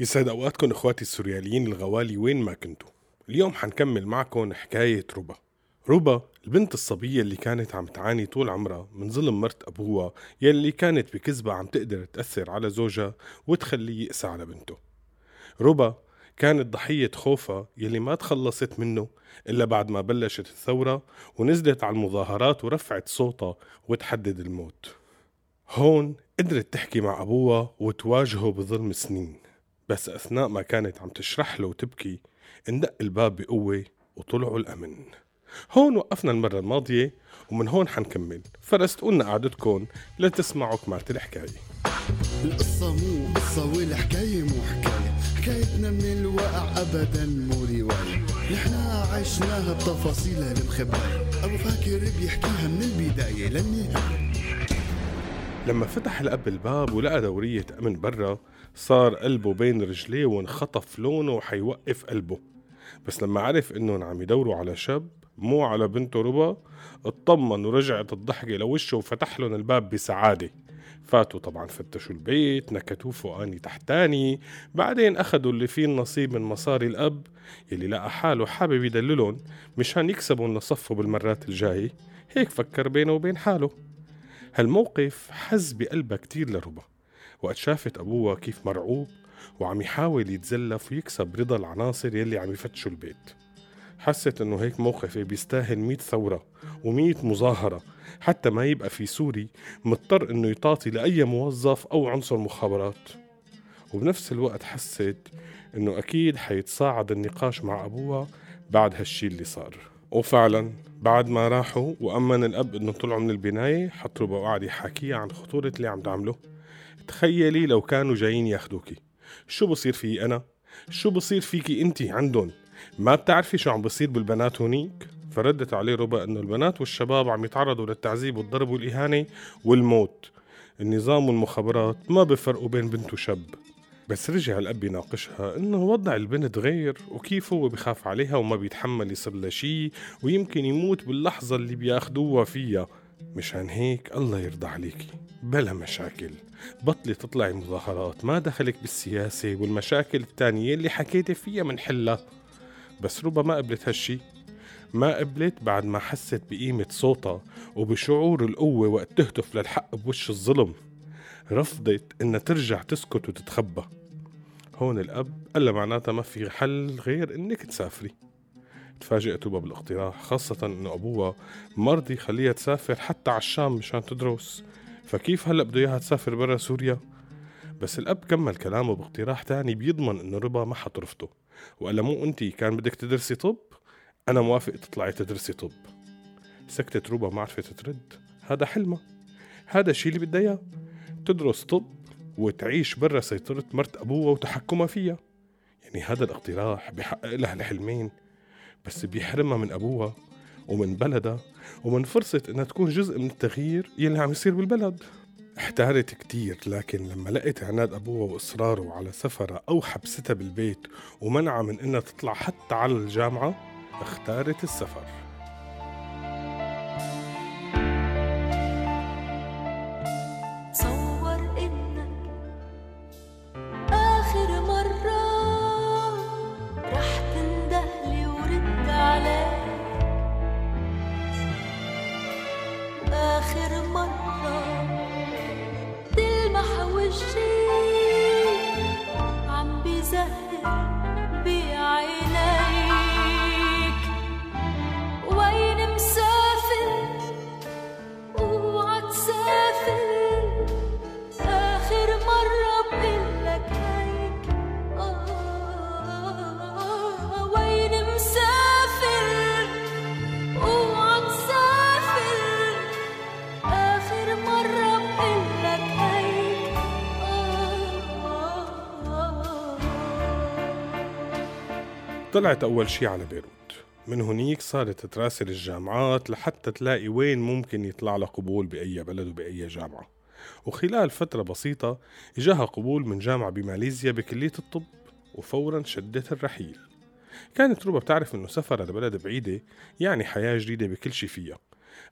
يسعد أوقاتكم إخواتي السورياليين الغوالي وين ما كنتوا. اليوم حنكمل معكم حكاية ربا ربا البنت الصبية اللي كانت عم تعاني طول عمرها من ظلم مرت أبوها يلي كانت بكذبة عم تقدر تأثر على زوجها وتخليه يقسى على بنته. ربا كانت ضحية خوفها يلي ما تخلصت منه إلا بعد ما بلشت الثورة ونزلت على المظاهرات ورفعت صوتها وتحدد الموت. هون قدرت تحكي مع أبوها وتواجهه بظلم سنين. بس أثناء ما كانت عم تشرح له وتبكي اندق الباب بقوة وطلعوا الأمن. هون وقفنا المرة الماضية ومن هون حنكمل. فرستقوا لنا قعدتكم لتسمعوا كمالة الحكاية. القصة مو قصة والحكاية مو حكاية. حكايتنا من الواقع أبدا مو رواية. نحنا عشناها بتفاصيلها المخبأة أبو فاكر بيحكيها من البداية للنهاية. لما فتح الأب الباب ولقى دورية أمن برا صار قلبه بين رجليه وانخطف لونه وحيوقف قلبه. بس لما عرف إنهم عم يدوروا على شاب مو على بنته ربا اطمن ورجعت الضحكة لوشه وفتح لهم الباب بسعادة. فاتوا طبعا فتشوا البيت نكتوه فوقاني تحتاني. بعدين أخدوا اللي فيه النصيب من مصاري الأب يلي لقى حاله حابب يدللهم مشان يكسبوا لصفه بالمرات الجاية. هيك فكر بينه وبين حاله. هالموقف حز بقلبها كتير لربا وقت شافت أبوها كيف مرعوب وعم يحاول يتزلف ويكسب رضا العناصر يلي عم يفتشوا البيت. حست إنه هيك موقفي بيستاهل مئة ثورة ومئة مظاهرة حتى ما يبقى في سوري مضطر إنه يطاطي لأي موظف أو عنصر مخابرات. وبنفس الوقت حست إنه أكيد حيتصاعد النقاش مع أبوها بعد هالشي اللي صار. وفعلا بعد ما راحوا وأمن الأب إنه طلعوا من البناية حط ربا وقعد يحكيها عن خطورة اللي عم تعمله تخيلي لو كانوا جايين ياخدوكي شو بصير في أنا؟ شو بصير فيكي أنت عندهم؟ ما بتعرفي شو عم بصير بالبنات هونيك؟ فردت عليه ربا إنه البنات والشباب عم يتعرضوا للتعذيب والضرب والإهانة والموت النظام والمخابرات ما بفرقوا بين بنت وشاب بس رجع الأب يناقشها إنه وضع البنت غير وكيف هو بخاف عليها وما بيتحمل يصير لها شي ويمكن يموت باللحظة اللي بياخدوها فيها. مشان هيك الله يرضى عليكي بلا مشاكل. بطلي تطلعي مظاهرات ما دخلك بالسياسة والمشاكل التانية اللي حكيتي فيها منحلها بس ربما ما قبلت هالشي. ما قبلت بعد ما حست بقيمة صوتها وبشعور القوة وقت تهتف للحق بوش الظلم. رفضت إنها ترجع تسكت وتتخبى. هون الأب قال لها معناتها ما في حل غير إنك تسافري. تفاجئت ربا بالاقتراح خاصة إنه أبوها مرضي يخليها تسافر حتى على الشام مشان تدرس. فكيف هلأ بده إياها تسافر برا سوريا؟ بس الأب كمل كلامه باقتراح تاني بيضمن إنه ربا ما حترفضه. وقال لها مو أنت كان بدك تدرسي طب؟ أنا موافق تطلعي تدرسي طب. سكتت ربا ما عرفت ترد. هذا حلمها. هذا الشي اللي بدها إياه. تدرس طب وتعيش برا سيطرة مرت أبوها وتحكمها فيها. يعني هذا الاقتراح بحقق لها الحلمين بس بيحرمها من أبوها ومن بلدها ومن فرصة إنها تكون جزء من التغيير يلي عم يصير بالبلد. احتارت كتير لكن لما لقيت عناد أبوها وإصراره على سفرها أو حبستها بالبيت ومنعها من إنها تطلع حتى على الجامعة اختارت السفر. طلعت أول شي على بيروت. من هنيك صارت تراسل الجامعات لحتى تلاقي وين ممكن يطلع لها قبول بأي بلد وبأي جامعة. وخلال فترة بسيطة إجاها قبول من جامعة بماليزيا بكلية الطب وفورا شدت الرحيل. كانت روبا بتعرف إنه سفرها لبلد بعيدة يعني حياة جديدة بكل شي فيها.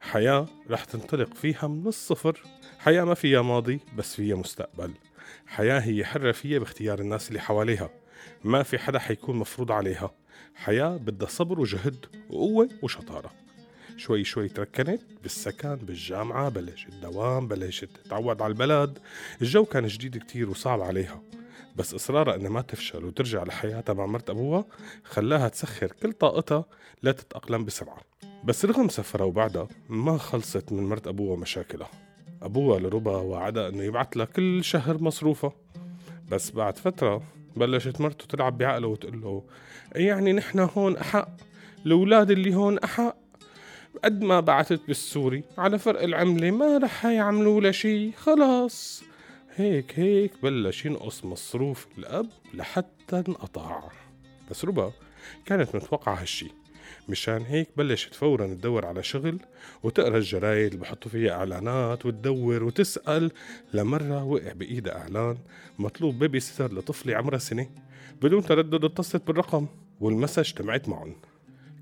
حياة رح تنطلق فيها من الصفر. حياة ما فيها ماضي بس فيها مستقبل. حياة هي حرة فيها باختيار الناس اللي حواليها. ما في حدا حيكون مفروض عليها. حياة بدها صبر وجهد وقوة وشطارة. شوي شوي تركنت بالسكن بالجامعة بلشت دوام بلشت تتعود على البلد. الجو كان جديد كتير وصعب عليها. بس إصرارها إنها ما تفشل وترجع لحياتها مع مرت أبوها خلاها تسخر كل طاقتها لا تتأقلم بسرعة. بس رغم سفرها وبعدها ما خلصت من مرت أبوها مشاكلها. أبوها لربا وعدها إنه يبعت لها كل شهر مصروفها. بس بعد فترة بلشت مرته تلعب بعقله وتقول له يعني نحن هون أحق؟ الأولاد اللي هون أحق؟ قد ما بعثت بالسوري على فرق العملة ما رح يعملوا لها شي خلاص. هيك هيك بلش ينقص مصروف الأب لحتى انقطع. بس ربا كانت متوقعة هالشي. مشان هيك بلشت فورا تدور على شغل وتقرأ الجرايد اللي بحطوا فيها إعلانات وتدور وتسأل. لمرة وقع بإيدها إعلان مطلوب babysitter لطفلة عمرها سنة بدون تردد اتصلت بالرقم والمسا اجتمعت معهم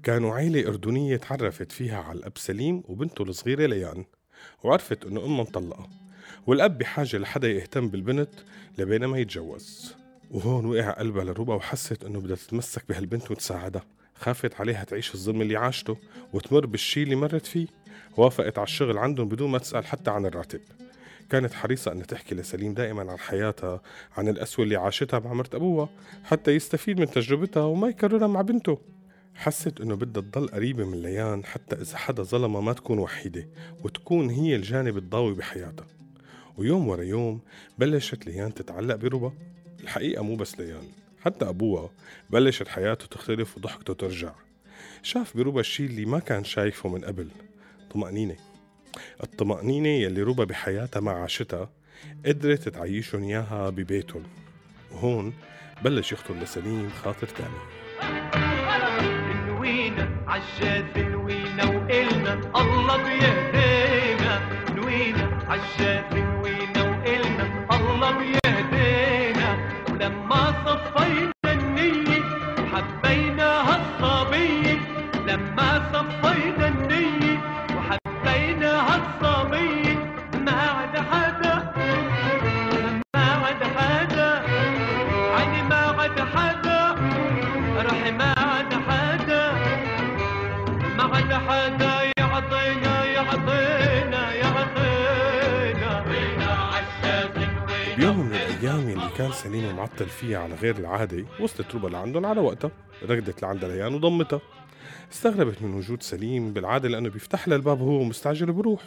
كانوا عيلة أردنية تعرفت فيها على الأب سليم وبنته الصغيرة ليان وعرفت إنه أمها مطلقة والأب بحاجة لحدا يهتم بالبنت لبينما يتجوز. وهون وقع قلبها لربا وحست إنه بدها تتمسك بهالبنت وتساعدها. خافت عليها تعيش الظلم اللي عاشته وتمر بالشي اللي مرت فيه. وافقت على الشغل عندهم بدون ما تسأل حتى عن الراتب. كانت حريصة أن تحكي لسليم دائما عن حياتها عن الأسوأ اللي عاشتها مع مرت أبوها حتى يستفيد من تجربتها وما يكررها مع بنته. حست إنه بدها تضل قريبة من ليان حتى إذا حدا ظلمها ما تكون وحيدة وتكون هي الجانب الضاوي بحياتها. ويوم ورا يوم بلشت ليان تتعلق بربا. الحقيقة مو بس ليان حتى أبوها بلشت حياته تختلف وضحكته ترجع. شاف بربا الشي اللي ما كان شايفه من قبل طمأنينة. الطمأنينة يلي ربا بحياتها ما عاشتها قدرت تعيشهم إياها ببيتهم. وهون بلش يخطر لسليم خاطر تاني. نوينا عالشاد نوينا وقلنا الله بيهدينا. نوينا عالشاد بيوم من الأيام اللي كان سليم معطل فيها على غير العادة وصلت ربا لعندهم على وقتها ركضت لعند ليان وضمتها. استغربت من وجود سليم بالعادة لأنه بيفتح لها الباب وهو مستعجل بروح.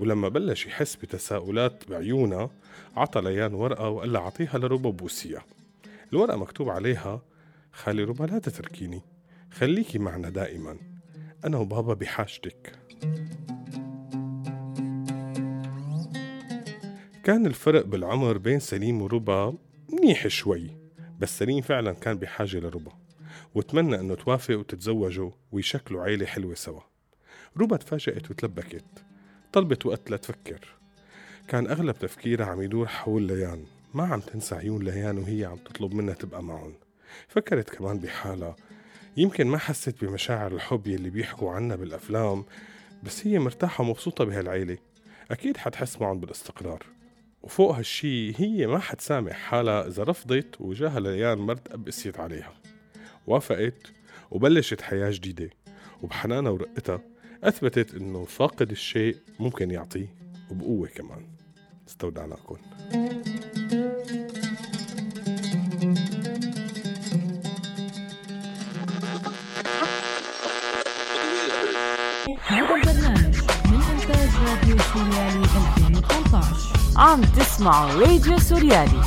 ولما بلش يحس بتساؤلات بعيونها عطى ليان ورقة وقال لها أعطيها لربا بوسيها الورقة مكتوب عليها خالي ربا لا تتركيني خليكي معنا دائما. أنا وبابا بحاجتك. كان الفرق بالعمر بين سليم وربا منيح شوي بس سليم فعلا كان بحاجة لربا وتمنى إنه توافق وتتزوجوا ويشكلوا عيلة حلوة سوا. ربا تفاجأت وتلبكت طلبت وقت لتفكر. كان أغلب تفكيرها عم يدور حول ليان ما عم تنسى عيون ليان وهي عم تطلب منها تبقى معهم. فكرت كمان بحالها يمكن ما حست بمشاعر الحب يلي بيحكوا عنها بالأفلام بس هي مرتاحة ومبسوطة بهالعيلة. أكيد حتحس معهم بالاستقرار. وفوق هالشي هي ما حتسامح حالها إذا رفضت وجاها ليان مرت أب قسيت عليها. وافقت وبلشت حياة جديدة. وبحنانها ورقتها أثبتت إنه فاقد الشيء ممكن يعطيه وبقوة كمان. استودعناكم. هذا البرنامج من إنتاج راديو سوريالي 2018 عم تسمعوا راديو سوريالي.